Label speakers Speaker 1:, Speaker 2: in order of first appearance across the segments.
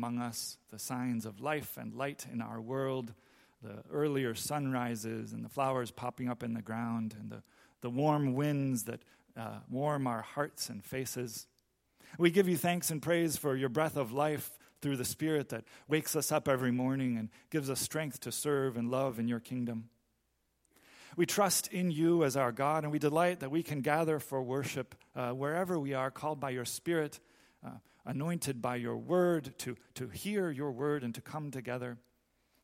Speaker 1: among us, the signs of life and light in our world, the earlier sunrises and the flowers popping up in the ground, and the, the warm winds that uh, warm our hearts and faces. We give you thanks and praise for your breath of life through the Spirit that wakes us up every morning and gives us strength to serve and love in your kingdom. We trust in you as our God, and we delight that we can gather for worship uh, wherever we are, called by your Spirit, uh, anointed by your word, to, to hear your word and to come together.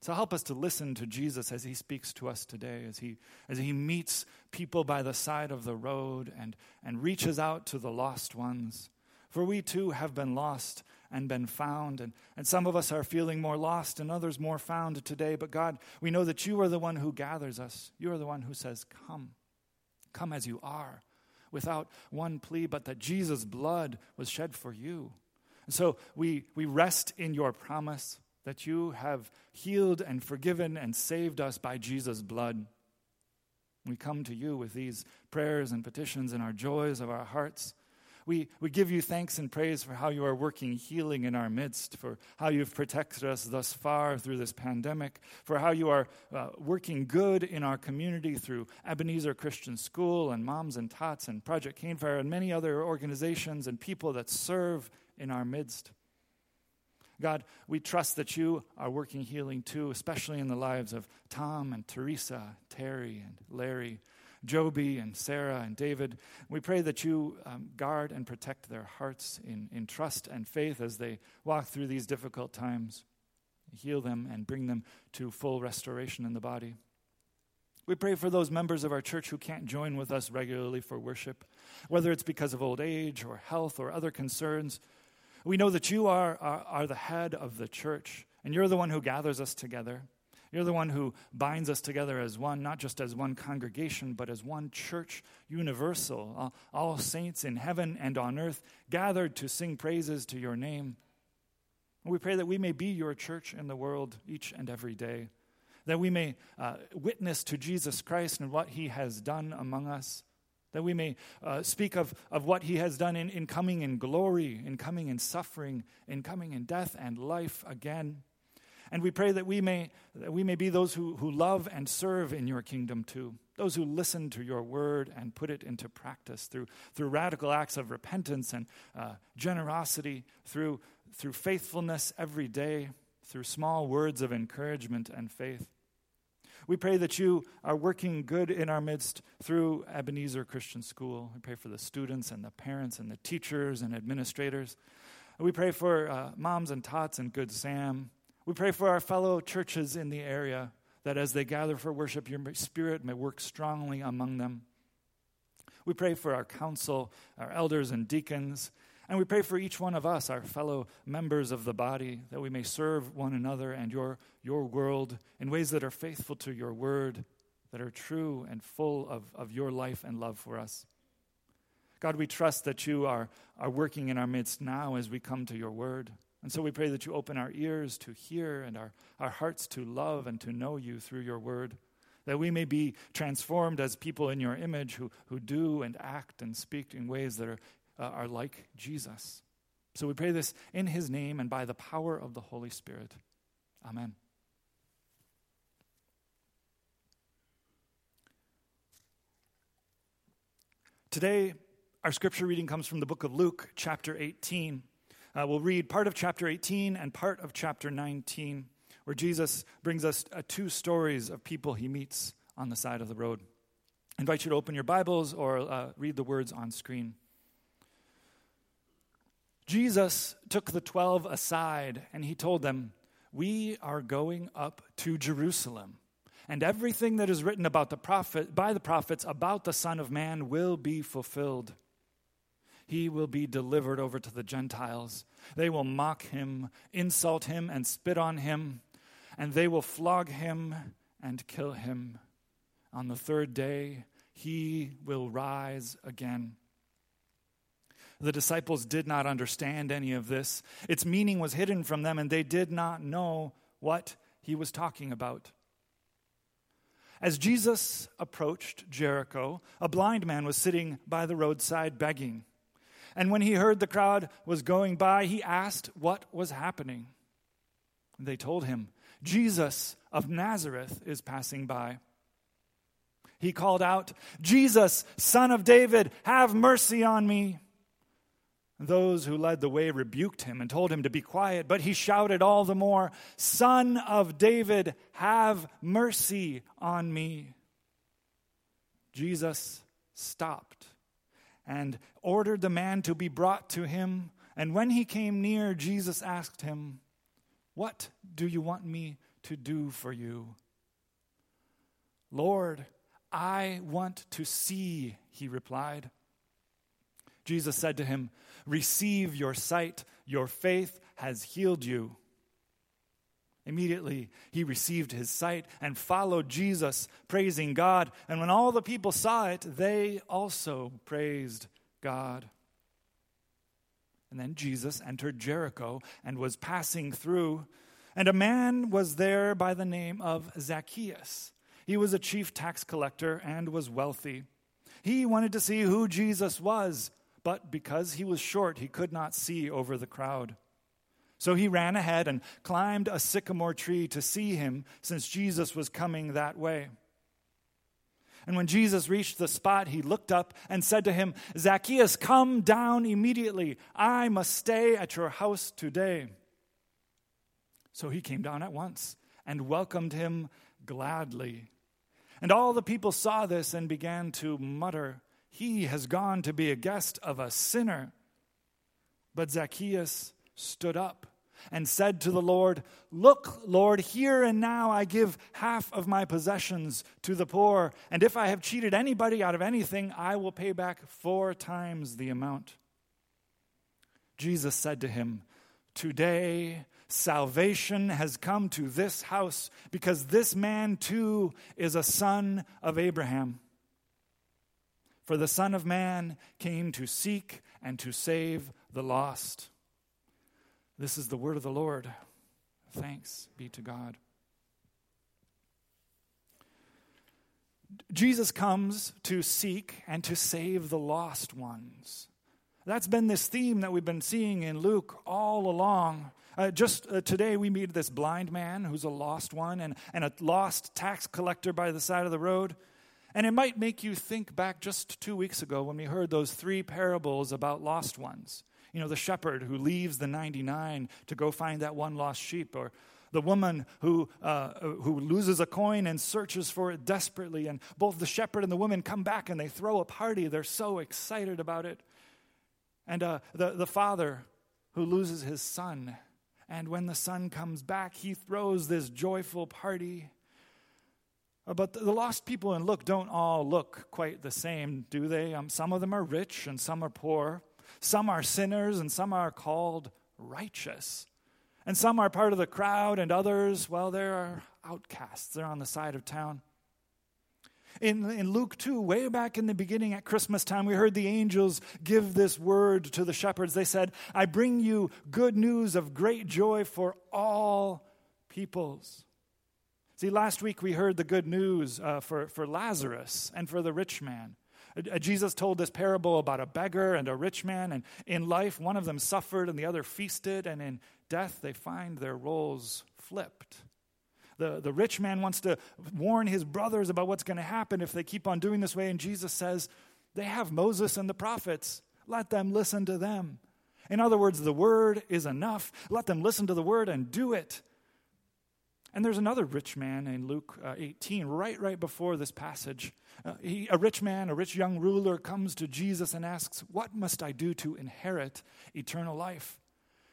Speaker 1: So help us to listen to Jesus as he speaks to us today, as he, as he meets people by the side of the road and, and reaches out to the lost ones. For we too have been lost and been found. And, and some of us are feeling more lost and others more found today. But God, we know that you are the one who gathers us. You are the one who says, Come, come as you are, without one plea, but that Jesus' blood was shed for you. And so we, we rest in your promise that you have healed and forgiven and saved us by Jesus' blood. We come to you with these prayers and petitions and our joys of our hearts. We, we give you thanks and praise for how you are working healing in our midst, for how you've protected us thus far through this pandemic, for how you are uh, working good in our community through Ebenezer Christian School and Moms and Tots and Project Canefire and many other organizations and people that serve in our midst. God, we trust that you are working healing too, especially in the lives of Tom and Teresa, Terry and Larry, Joby and Sarah and David. We pray that you um, guard and protect their hearts in, in trust and faith as they walk through these difficult times. Heal them and bring them to full restoration in the body. We pray for those members of our church who can't join with us regularly for worship, whether it's because of old age or health or other concerns. We know that you are, are, are the head of the church, and you're the one who gathers us together. You're the one who binds us together as one, not just as one congregation, but as one church universal, all, all saints in heaven and on earth gathered to sing praises to your name. We pray that we may be your church in the world each and every day, that we may uh, witness to Jesus Christ and what he has done among us, that we may uh, speak of, of what he has done in, in coming in glory, in coming in suffering, in coming in death and life again. And we pray that we may, that we may be those who, who love and serve in your kingdom too, those who listen to your word and put it into practice through, through radical acts of repentance and uh, generosity, through, through faithfulness every day, through small words of encouragement and faith. We pray that you are working good in our midst through Ebenezer Christian School. We pray for the students and the parents and the teachers and administrators. We pray for uh, moms and tots and Good Sam. We pray for our fellow churches in the area that as they gather for worship, your spirit may work strongly among them. We pray for our council, our elders and deacons, and we pray for each one of us, our fellow members of the body, that we may serve one another and your, your world in ways that are faithful to your word, that are true and full of, of your life and love for us. God, we trust that you are, are working in our midst now as we come to your word. And so we pray that you open our ears to hear and our, our hearts to love and to know you through your word, that we may be transformed as people in your image who, who do and act and speak in ways that are, uh, are like Jesus. So we pray this in his name and by the power of the Holy Spirit. Amen. Today, our scripture reading comes from the book of Luke, chapter 18. Uh, we'll read part of chapter 18 and part of chapter 19, where Jesus brings us uh, two stories of people he meets on the side of the road. I invite you to open your Bibles or uh, read the words on screen. Jesus took the twelve aside and he told them, We are going up to Jerusalem, and everything that is written about the prophet, by the prophets about the Son of Man will be fulfilled he will be delivered over to the Gentiles. They will mock him, insult him, and spit on him, and they will flog him and kill him. On the third day, he will rise again. The disciples did not understand any of this. Its meaning was hidden from them, and they did not know what he was talking about. As Jesus approached Jericho, a blind man was sitting by the roadside begging. And when he heard the crowd was going by, he asked what was happening. They told him, Jesus of Nazareth is passing by. He called out, Jesus, son of David, have mercy on me. Those who led the way rebuked him and told him to be quiet, but he shouted all the more, Son of David, have mercy on me. Jesus stopped and ordered the man to be brought to him. And when he came near, Jesus asked him, What do you want me to do for you? Lord, I want to see, he replied. Jesus said to him, Receive your sight, your faith has healed you. Immediately he received his sight and followed Jesus, praising God. And when all the people saw it, they also praised God. And then Jesus entered Jericho and was passing through. And a man was there by the name of Zacchaeus. He was a chief tax collector and was wealthy. He wanted to see who Jesus was, but because he was short, he could not see over the crowd. So he ran ahead and climbed a sycamore tree to see him, since Jesus was coming that way. And when Jesus reached the spot, he looked up and said to him, Zacchaeus, come down immediately. I must stay at your house today. So he came down at once and welcomed him gladly. And all the people saw this and began to mutter, He has gone to be a guest of a sinner. But Zacchaeus stood up and said to the Lord, Look, Lord, here and now I give half of my possessions to the poor, and if I have cheated anybody out of anything, I will pay back four times the amount. Jesus said to him, Today salvation has come to this house, because this man too is a son of Abraham. For the Son of Man came to seek and to save the lost. This is the word of the Lord. Thanks be to God. Jesus comes to seek and to save the lost ones. That's been this theme that we've been seeing in Luke all along. Uh, just uh, today, we meet this blind man who's a lost one and, and a lost tax collector by the side of the road. And it might make you think back just two weeks ago when we heard those three parables about lost ones you know, the shepherd who leaves the 99 to go find that one lost sheep, or the woman who, uh, who loses a coin and searches for it desperately. And both the shepherd and the woman come back and they throw a party. They're so excited about it. And uh, the, the father who loses his son. And when the son comes back, he throws this joyful party. Uh, but the lost people in Luke don't all look quite the same, do they? Um, some of them are rich and some are poor. Some are sinners and some are called righteous. And some are part of the crowd, and others, well, they're outcasts. They're on the side of town. In, in Luke 2, way back in the beginning at Christmas time, we heard the angels give this word to the shepherds. They said, I bring you good news of great joy for all peoples. See, last week we heard the good news uh, for, for Lazarus and for the rich man. Uh, Jesus told this parable about a beggar and a rich man, and in life, one of them suffered and the other feasted, and in death, they find their roles flipped. The, the rich man wants to warn his brothers about what's going to happen if they keep on doing this way, and Jesus says, They have Moses and the prophets. Let them listen to them. In other words, the word is enough. Let them listen to the word and do it. And there's another rich man in Luke uh, 18, right right before this passage. Uh, he, a rich man, a rich young ruler, comes to Jesus and asks, What must I do to inherit eternal life?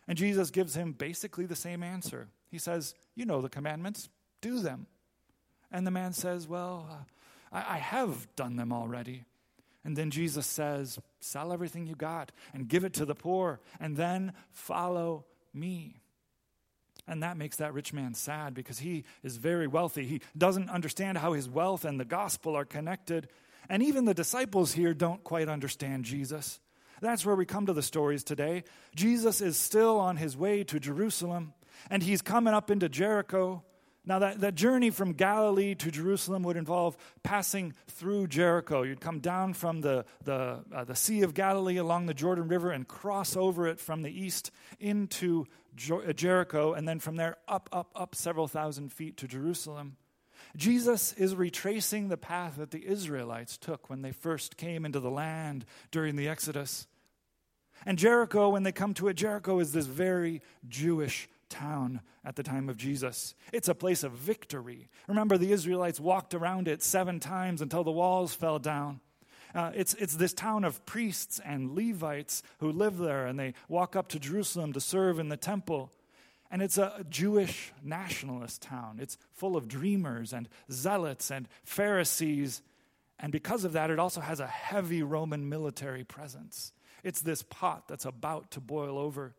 Speaker 1: And Jesus gives him basically the same answer. He says, You know the commandments, do them. And the man says, Well, uh, I, I have done them already. And then Jesus says, Sell everything you got and give it to the poor, and then follow me. And that makes that rich man sad because he is very wealthy. He doesn't understand how his wealth and the gospel are connected. And even the disciples here don't quite understand Jesus. That's where we come to the stories today. Jesus is still on his way to Jerusalem, and he's coming up into Jericho. Now, that, that journey from Galilee to Jerusalem would involve passing through Jericho. You'd come down from the, the, uh, the Sea of Galilee along the Jordan River and cross over it from the east into uh, Jericho, and then from there up, up, up several thousand feet to Jerusalem. Jesus is retracing the path that the Israelites took when they first came into the land during the Exodus. And Jericho, when they come to it, Jericho is this very Jewish town at the time of Jesus. It's a place of victory. Remember, the Israelites walked around it seven times until the walls fell down. Uh, it's, it's this town of priests and Levites who live there, and they walk up to Jerusalem to serve in the temple. And it's a Jewish nationalist town. It's full of dreamers and zealots and Pharisees. And because of that, it also has a heavy Roman military presence. It's this pot that's about to boil over.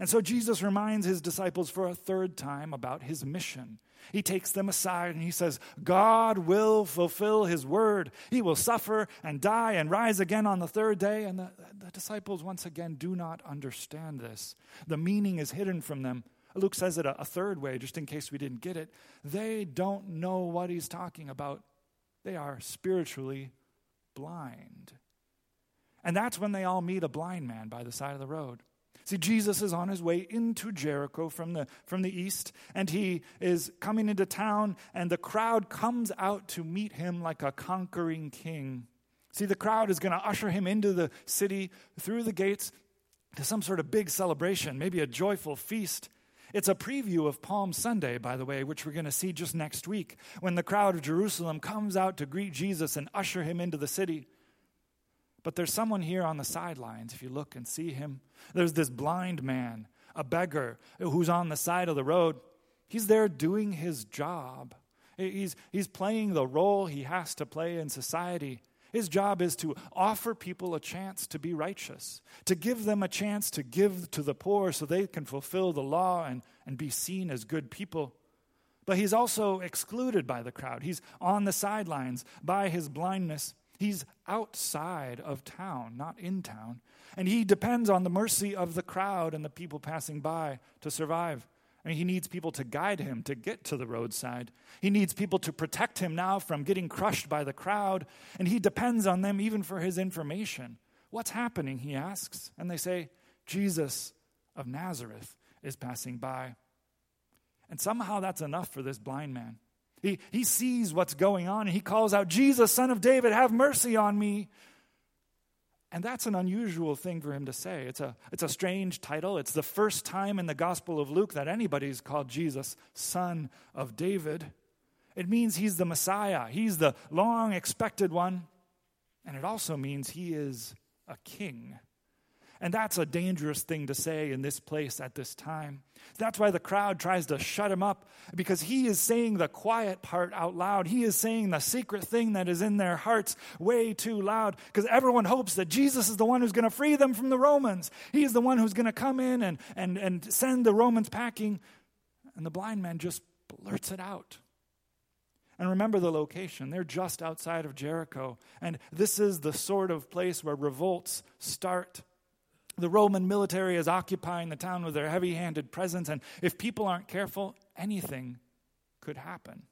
Speaker 1: And so Jesus reminds his disciples for a third time about his mission. He takes them aside and he says, God will fulfill his word. He will suffer and die and rise again on the third day. And the, the, disciples, once again, do not understand this. The meaning is hidden from them. Luke says it a, a third way, just in case we didn't get it. They don't know what he's talking about, they are spiritually blind. And that's when they all meet a blind man by the side of the road. See, Jesus is on his way into Jericho from the, from the east, and he is coming into town, and the crowd comes out to meet him like a conquering king. See, the crowd is going to usher him into the city through the gates to some sort of big celebration, maybe a joyful feast. It's a preview of Palm Sunday, by the way, which we're going to see just next week, when the crowd of Jerusalem comes out to greet Jesus and usher him into the city. But there's someone here on the sidelines, if you look and see him. There's this blind man, a beggar, who's on the side of the road. He's there doing his job. He's, he's playing the role he has to play in society. His job is to offer people a chance to be righteous, to give them a chance to give to the poor so they can fulfill the law and, and be seen as good people. But he's also excluded by the crowd. He's on the sidelines by his blindness. He's outside of town, not in town. And he depends on the mercy of the crowd and the people passing by to survive. Mean, he needs people to guide him to get to the roadside. He needs people to protect him now from getting crushed by the crowd. And he depends on them even for his information. What's happening? He asks. And they say, Jesus of Nazareth is passing by. And somehow that's enough for this blind man. He, he sees what's going on and he calls out, Jesus, son of David, have mercy on me. And that's an unusual thing for him to say. It's a, it's a strange title. It's the first time in the Gospel of Luke that anybody's called Jesus son of David. It means he's the Messiah, he's the long expected one. And it also means he is a king. And that's a dangerous thing to say in this place at this time. That's why the crowd tries to shut him up because he is saying the quiet part out loud. He is saying the secret thing that is in their hearts way too loud because everyone hopes that Jesus is the one who's going to free them from the Romans. He is the one who's going to come in and, and, and send the Romans packing. And the blind man just blurts it out. And remember the location. They're just outside of Jericho. And this is the sort of place where revolts start. The Roman military is occupying the town with their heavy handed presence, and if people aren't careful, anything could happen.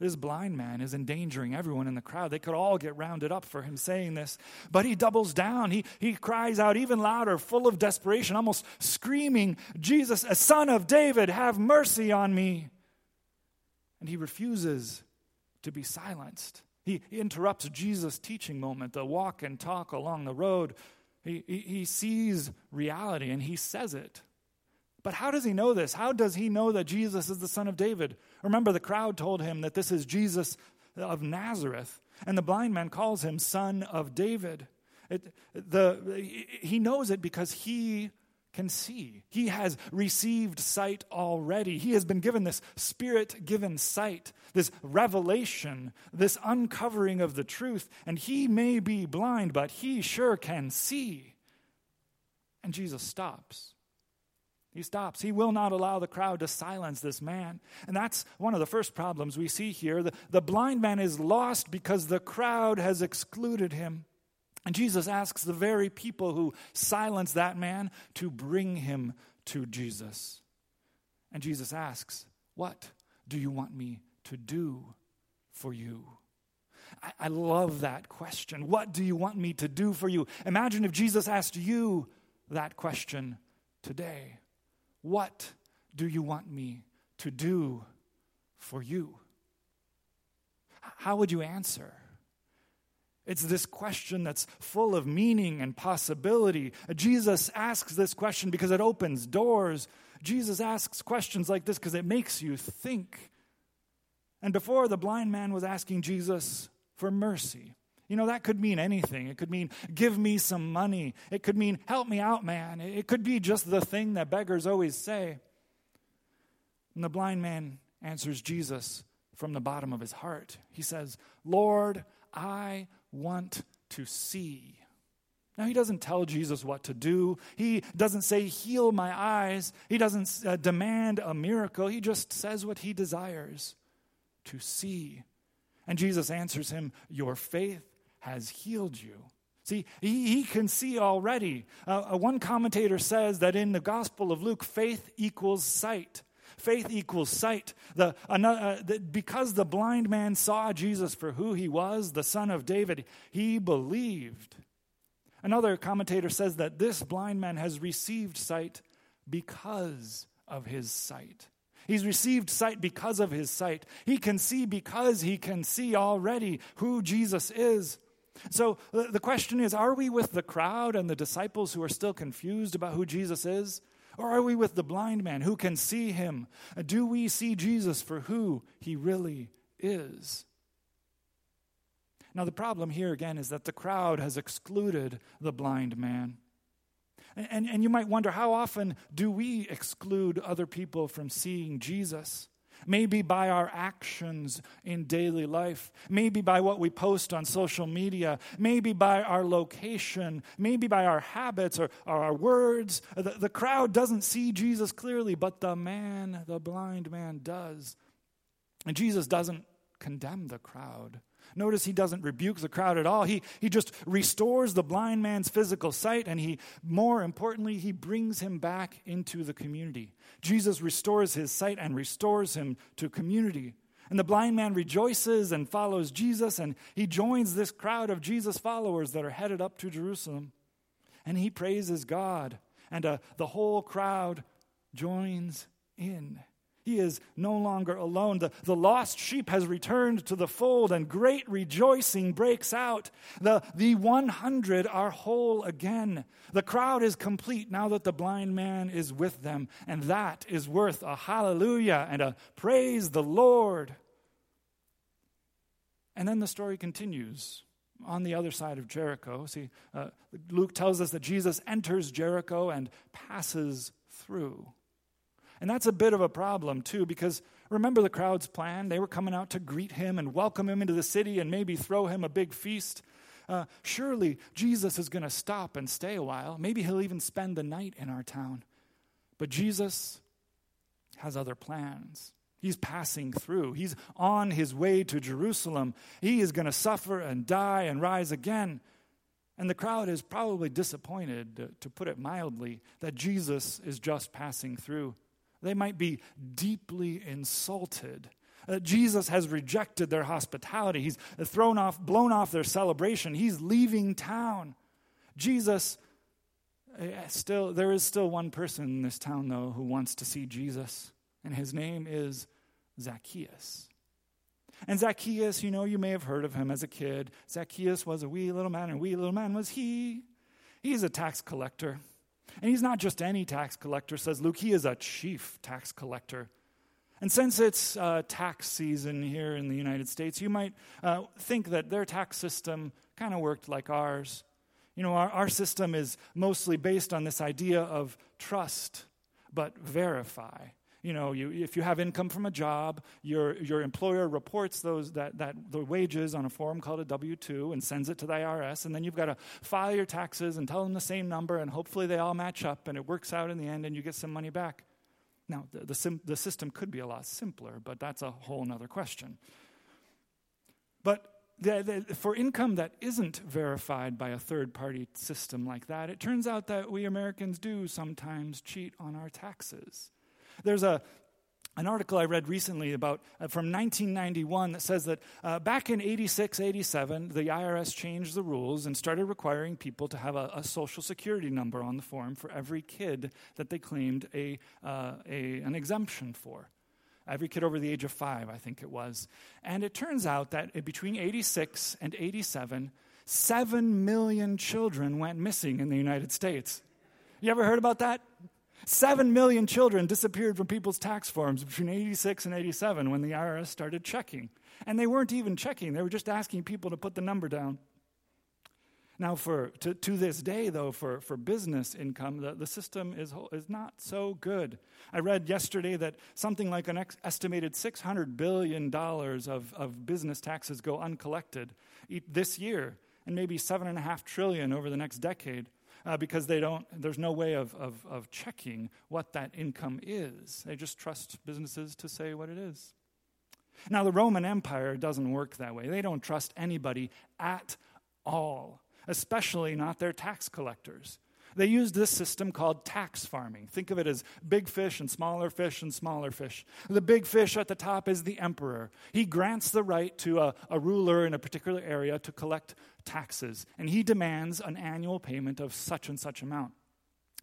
Speaker 1: This blind man is endangering everyone in the crowd. They could all get rounded up for him saying this. But he doubles down. He, he cries out even louder, full of desperation, almost screaming, Jesus, a son of David, have mercy on me. And he refuses to be silenced. He interrupts Jesus' teaching moment, the walk and talk along the road he, he, sees reality and he says it. But how does he know this? How does he know that Jesus is the son of David? Remember, the crowd told him that this is Jesus of Nazareth, and the blind man calls him son of David. It, the, he knows it because he can see. He has received sight already. He has been given this spirit given sight, this revelation, this uncovering of the truth. And he may be blind, but he sure can see. And Jesus stops. He stops. He will not allow the crowd to silence this man. And that's one of the first problems we see here. The, the blind man is lost because the crowd has excluded him. And Jesus asks the very people who silenced that man to bring him to Jesus. And Jesus asks, What do you want me to do for you? I, I love that question. What do you want me to do for you? Imagine if Jesus asked you that question today. What do you want me to do for you? How would you answer? It's this question that's full of meaning and possibility. Jesus asks this question because it opens doors. Jesus asks questions like this because it makes you think. And before, the blind man was asking Jesus for mercy. You know, that could mean anything. It could mean, give me some money. It could mean, help me out, man. It could be just the thing that beggars always say. And the blind man answers Jesus from the bottom of his heart. He says, Lord, I want to see. Now, he doesn't tell Jesus what to do. He doesn't say, heal my eyes. He doesn't uh, demand a miracle. He just says what he desires to see. And Jesus answers him, Your faith has healed you. See, he, he can see already. Uh, uh, one commentator says that in the Gospel of Luke, faith equals sight. Faith equals sight. The, uh, the, because the blind man saw Jesus for who he was, the son of David, he believed. Another commentator says that this blind man has received sight because of his sight. He's received sight because of his sight. He can see because he can see already who Jesus is. So the question is are we with the crowd and the disciples who are still confused about who Jesus is? Or are we with the blind man who can see him? Do we see Jesus for who he really is? Now, the problem here again is that the crowd has excluded the blind man. And, and, you might wonder how often do we exclude other people from seeing Jesus? Maybe by our actions in daily life, maybe by what we post on social media, maybe by our location, maybe by our habits or, or our words. The, the crowd doesn't see Jesus clearly, but the man, the blind man, does. And Jesus doesn't condemn the crowd. Notice he doesn't rebuke the crowd at all. He, he just restores the blind man's physical sight, and he, more importantly, he brings him back into the community. Jesus restores his sight and restores him to community. And the blind man rejoices and follows Jesus, and he joins this crowd of Jesus followers that are headed up to Jerusalem. And he praises God, and uh, the whole crowd joins in. He is no longer alone. The, the lost sheep has returned to the fold, and great rejoicing breaks out. The, the 100 are whole again. The crowd is complete now that the blind man is with them, and that is worth a hallelujah and a praise the Lord. And then the story continues on the other side of Jericho. See, uh, Luke tells us that Jesus enters Jericho and passes through. And that's a bit of a problem, too, because remember the crowd's plan? They were coming out to greet him and welcome him into the city and maybe throw him a big feast. Uh, surely Jesus is going to stop and stay a while. Maybe he'll even spend the night in our town. But Jesus has other plans. He's passing through. He's on his way to Jerusalem. He is going to suffer and die and rise again. And the crowd is probably disappointed, to put it mildly, that Jesus is just passing through. They might be deeply insulted. Uh, Jesus has rejected their hospitality. He's thrown off, blown off their celebration. He's leaving town. Jesus, uh, still, there is still one person in this town, though, who wants to see Jesus, and his name is Zacchaeus. And Zacchaeus, you know, you may have heard of him as a kid. Zacchaeus was a wee little man, and wee little man was he. He's a tax collector. And he's not just any tax collector, says Luke, he is a chief tax collector. And since it's uh, tax season here in the United States, you might uh, think that their tax system kind of worked like ours. You know, our, our system is mostly based on this idea of trust, but verify you know, you, if you have income from a job, your, your employer reports those, that, that, the wages on a form called a W 2 and sends it to the IRS. And then you've got to file your taxes and tell them the same number, and hopefully they all match up and it works out in the end and you get some money back. Now, the, the, sim, the system could be a lot simpler, but that's a whole other question. But the, the, for income that isn't verified by a third party system like that, it turns out that we Americans do sometimes cheat on our taxes. There's a an article I read recently about uh, from 1991 that says that uh, back in 86, 87, the IRS changed the rules and started requiring people to have a, a social security number on the form for every kid that they claimed a, uh, a, an exemption for. Every kid over the age of five, I think it was. And it turns out that between 86 and 87, 7 million children went missing in the United States. You ever heard about that? Seven million children disappeared from people's tax forms between 86 and 87 when the IRS started checking. And they weren't even checking, they were just asking people to put the number down. Now, for, to, to this day, though, for, for business income, the, the system is, is not so good. I read yesterday that something like an ex- estimated $600 billion of, of business taxes go uncollected this year, and maybe 7.5 trillion over the next decade uh, because they don't, there's no way of, of, of checking what that income is. They just trust businesses to say what it is. Now, the Roman Empire doesn't work that way. They don't trust anybody at all, especially not their tax collectors. They used this system called tax farming. Think of it as big fish and smaller fish and smaller fish. The big fish at the top is the emperor. He grants the right to a, a ruler in a particular area to collect taxes, and he demands an annual payment of such and such amount.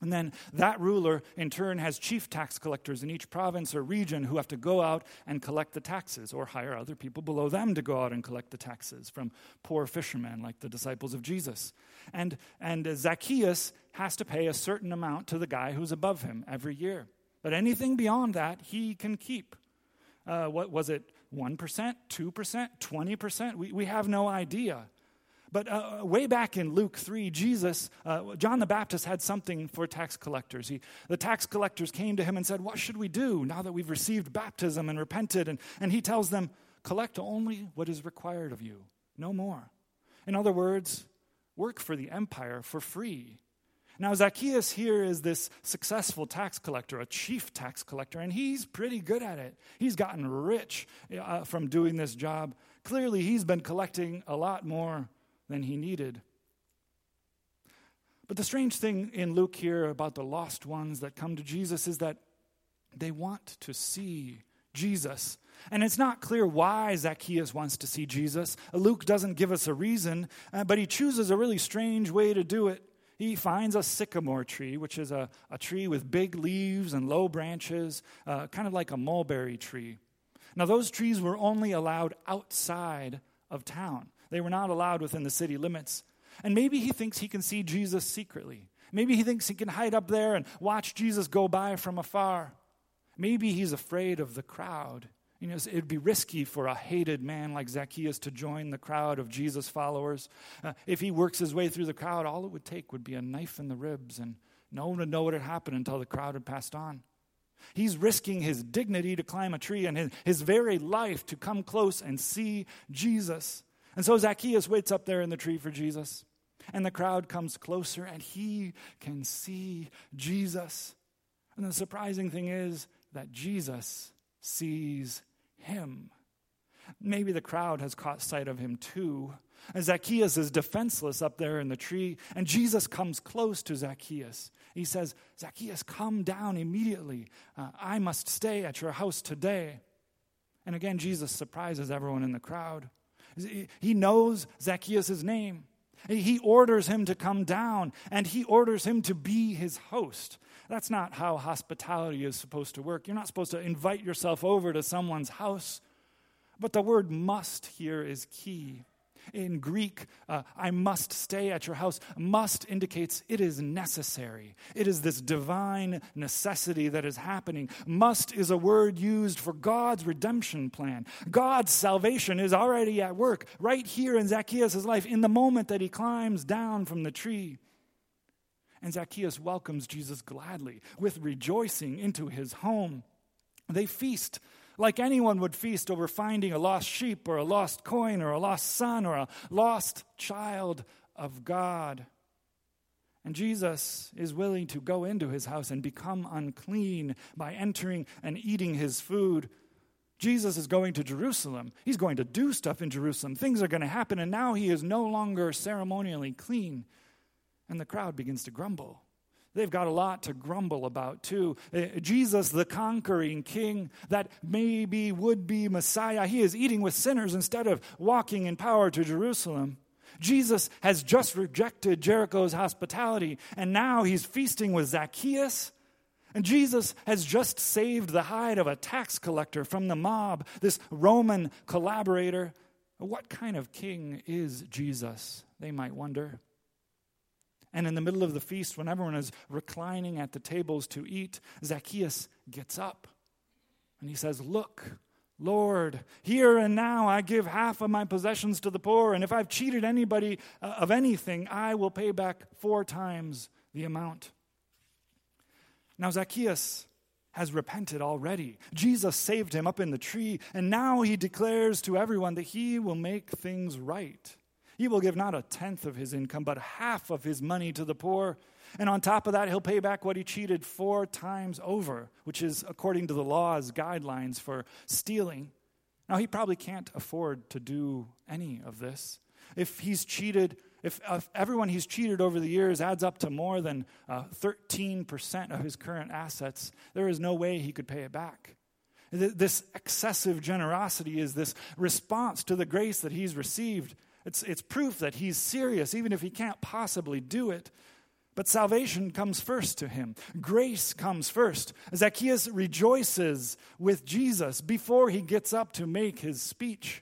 Speaker 1: And then that ruler, in turn, has chief tax collectors in each province or region who have to go out and collect the taxes or hire other people below them to go out and collect the taxes from poor fishermen like the disciples of Jesus. And, and Zacchaeus has to pay a certain amount to the guy who's above him every year. But anything beyond that, he can keep. Uh, what was it? 1%, 2%, 20%? We, we have no idea. But uh, way back in Luke 3, Jesus, uh, John the Baptist had something for tax collectors. He, the tax collectors came to him and said, What should we do now that we've received baptism and repented? And, and he tells them, Collect only what is required of you, no more. In other words, work for the empire for free. Now, Zacchaeus here is this successful tax collector, a chief tax collector, and he's pretty good at it. He's gotten rich uh, from doing this job. Clearly, he's been collecting a lot more than he needed. But the strange thing in Luke here about the lost ones that come to Jesus is that they want to see Jesus. And it's not clear why Zacchaeus wants to see Jesus. Luke doesn't give us a reason, uh, but he chooses a really strange way to do it. He finds a sycamore tree, which is a, a tree with big leaves and low branches, uh, kind of like a mulberry tree. Now, those trees were only allowed outside of town. They were not allowed within the city limits. And maybe he thinks he can see Jesus secretly. Maybe he thinks he can hide up there and watch Jesus go by from afar. Maybe he's afraid of the crowd. You know, it'd be risky for a hated man like Zacchaeus to join the crowd of Jesus followers. Uh, if he works his way through the crowd, all it would take would be a knife in the ribs, and no one would know what had happened until the crowd had passed on. He's risking his dignity to climb a tree and his, his very life to come close and see Jesus. And so Zacchaeus waits up there in the tree for Jesus. And the crowd comes closer and he can see Jesus. And the surprising thing is that Jesus sees him. Maybe the crowd has caught sight of him too. Zacchaeus is defenseless up there in the tree, and Jesus comes close to Zacchaeus. He says, Zacchaeus, come down immediately. Uh, I must stay at your house today. And again, Jesus surprises everyone in the crowd. He knows Zacchaeus' name. He orders him to come down and he orders him to be his host. That's not how hospitality is supposed to work. You're not supposed to invite yourself over to someone's house. But the word must here is key. In Greek, uh, I must stay at your house. Must indicates it is necessary. It is this divine necessity that is happening. Must is a word used for God's redemption plan. God's salvation is already at work right here in Zacchaeus' life in the moment that he climbs down from the tree. And Zacchaeus welcomes Jesus gladly with rejoicing into his home. They feast like anyone would feast over finding a lost sheep or a lost coin or a lost son or a lost child of God. And Jesus is willing to go into his house and become unclean by entering and eating his food. Jesus is going to Jerusalem. He's going to do stuff in Jerusalem. Things are going to happen, and now he is no longer ceremonially clean. And the crowd begins to grumble. They've got a lot to grumble about, too. Uh, Jesus, the conquering king, that maybe would be Messiah, he is eating with sinners instead of walking in power to Jerusalem. Jesus has just rejected Jericho's hospitality, and now he's feasting with Zacchaeus. And Jesus has just saved the hide of a tax collector from the mob, this Roman collaborator. What kind of king is Jesus? They might wonder. And in the middle of the feast, when everyone is reclining at the tables to eat, Zacchaeus gets up and he says, Look, Lord, here and now I give half of my possessions to the poor, and if I've cheated anybody uh, of anything, I will pay back four times the amount. Now, Zacchaeus has repented already. Jesus saved him up in the tree, and now he declares to everyone that he will make things right. He will give not a tenth of his income, but half of his money to the poor. And on top of that, he'll pay back what he cheated four times over, which is according to the law's guidelines for stealing. Now, he probably can't afford to do any of this. If he's cheated, if, if everyone he's cheated over the years adds up to more than uh, 13% of his current assets, there is no way he could pay it back. This excessive generosity is this response to the grace that he's received it's, it's proof that he's serious, even if he can't possibly do it. But salvation comes first to him. Grace comes first. Zacchaeus rejoices with Jesus before he gets up to make his speech.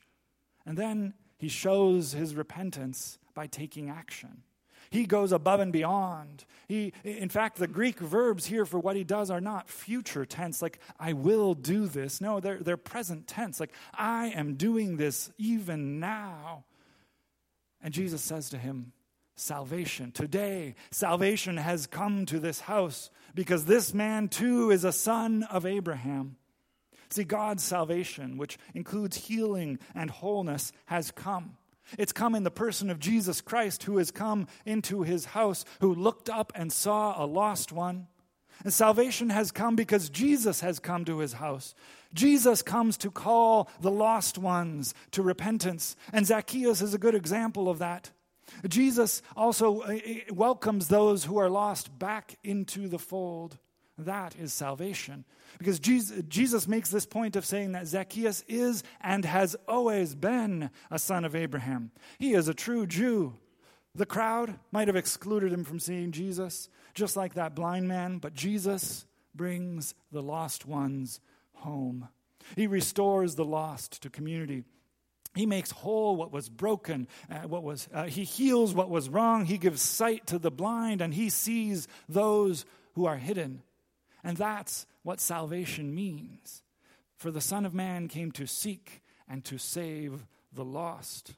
Speaker 1: And then he shows his repentance by taking action. He goes above and beyond. He, in fact, the Greek verbs here for what he does are not future tense, like I will do this. No, they're, they're present tense, like I am doing this even now. And Jesus says to him, Salvation. Today, salvation has come to this house because this man too is a son of Abraham. See, God's salvation, which includes healing and wholeness, has come. It's come in the person of Jesus Christ, who has come into his house, who looked up and saw a lost one. And salvation has come because Jesus has come to his house. Jesus comes to call the lost ones to repentance. And Zacchaeus is a good example of that. Jesus also uh, uh, welcomes those who are lost back into the fold. That is salvation. Because Jesus makes this point of saying that Zacchaeus is and has always been a son of Abraham. He is a true Jew. The crowd might have excluded him from seeing Jesus, just like that blind man, but Jesus brings the lost ones home. He restores the lost to community. He makes whole what was broken, uh, what was uh, he heals what was wrong, he gives sight to the blind and he sees those who are hidden. And that's what salvation means. For the Son of Man came to seek and to save the lost.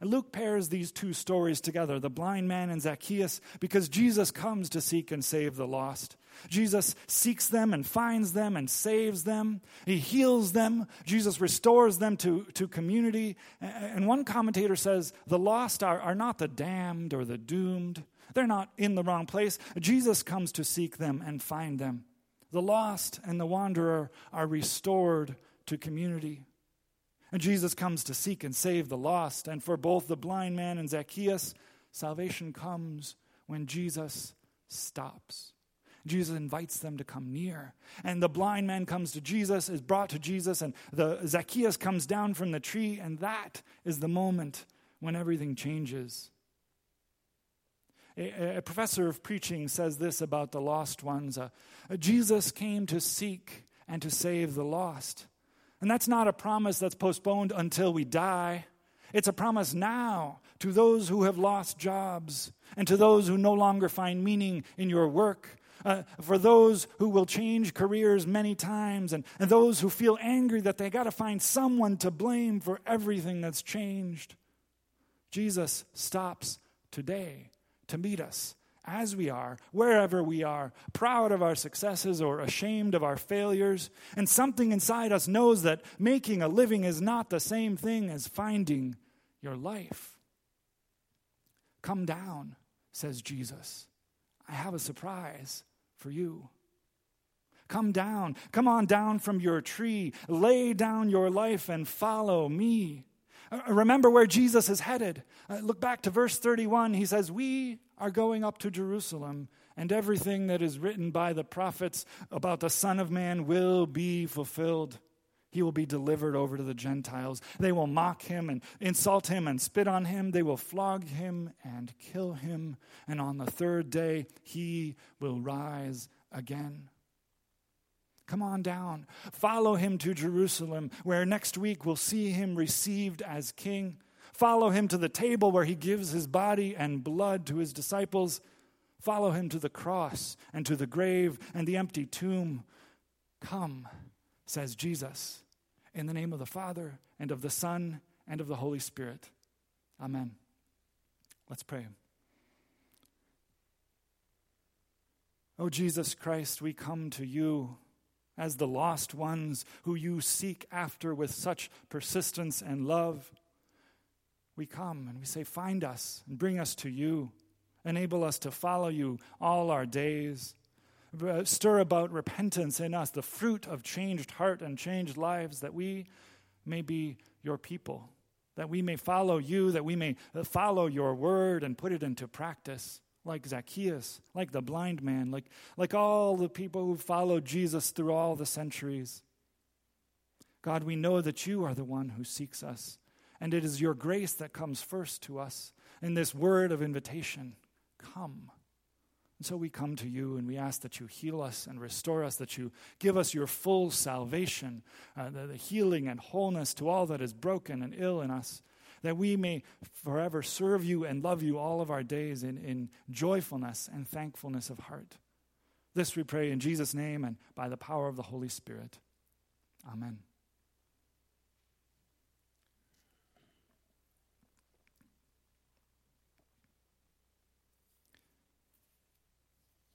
Speaker 1: And Luke pairs these two stories together, the blind man and Zacchaeus, because Jesus comes to seek and save the lost. Jesus seeks them and finds them and saves them. He heals them. Jesus restores them to, to community. And one commentator says the lost are, are not the damned or the doomed, they're not in the wrong place. Jesus comes to seek them and find them. The lost and the wanderer are restored to community. And Jesus comes to seek and save the lost. And for both the blind man and Zacchaeus, salvation comes when Jesus stops. Jesus invites them to come near. And the blind man comes to Jesus, is brought to Jesus, and the Zacchaeus comes down from the tree, and that is the moment when everything changes. A, a professor of preaching says this about the lost ones uh, Jesus came to seek and to save the lost. And that's not a promise that's postponed until we die. It's a promise now to those who have lost jobs and to those who no longer find meaning in your work. Uh, for those who will change careers many times and, and those who feel angry that they got to find someone to blame for everything that's changed. Jesus stops today to meet us as we are, wherever we are, proud of our successes or ashamed of our failures. And something inside us knows that making a living is not the same thing as finding your life. Come down, says Jesus. I have a surprise for you. Come down, come on down from your tree, lay down your life and follow me. Uh, remember where Jesus is headed. Uh, look back to verse 31. He says, We are going up to Jerusalem, and everything that is written by the prophets about the Son of Man will be fulfilled. He will be delivered over to the Gentiles. They will mock him and insult him and spit on him. They will flog him and kill him. And on the third day, he will rise again. Come on down. Follow him to Jerusalem, where next week we'll see him received as king. Follow him to the table where he gives his body and blood to his disciples. Follow him to the cross and to the grave and the empty tomb. Come, says Jesus, in the name of the Father and of the Son and of the Holy Spirit. Amen. Let's pray. O oh, Jesus Christ, we come to you as the lost ones who you seek after with such persistence and love. We come and we say, Find us and bring us to you. Enable us to follow you all our days. Uh, stir about repentance in us, the fruit of changed heart and changed lives, that we may be your people, that we may follow you, that we may uh, follow your word and put it into practice, like Zacchaeus, like the blind man, like, like all the people who followed Jesus through all the centuries. God, we know that you are the one who seeks us, and it is your grace that comes first to us in this word of invitation come. And so we come to you and we ask that you heal us and restore us, that you give us your full salvation, uh, the, the healing and wholeness to all that is broken and ill in us, that we may forever serve you and love you all of our days in, in joyfulness and thankfulness of heart. This we pray in Jesus' name and by the power of the Holy Spirit. Amen.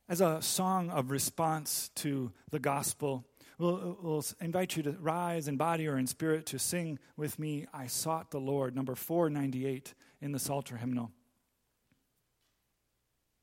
Speaker 1: As a song of response to the gospel, we'll, we'll, invite you to rise in body or in spirit to sing with me, I Sought the Lord, number 498 in the Psalter hymnal.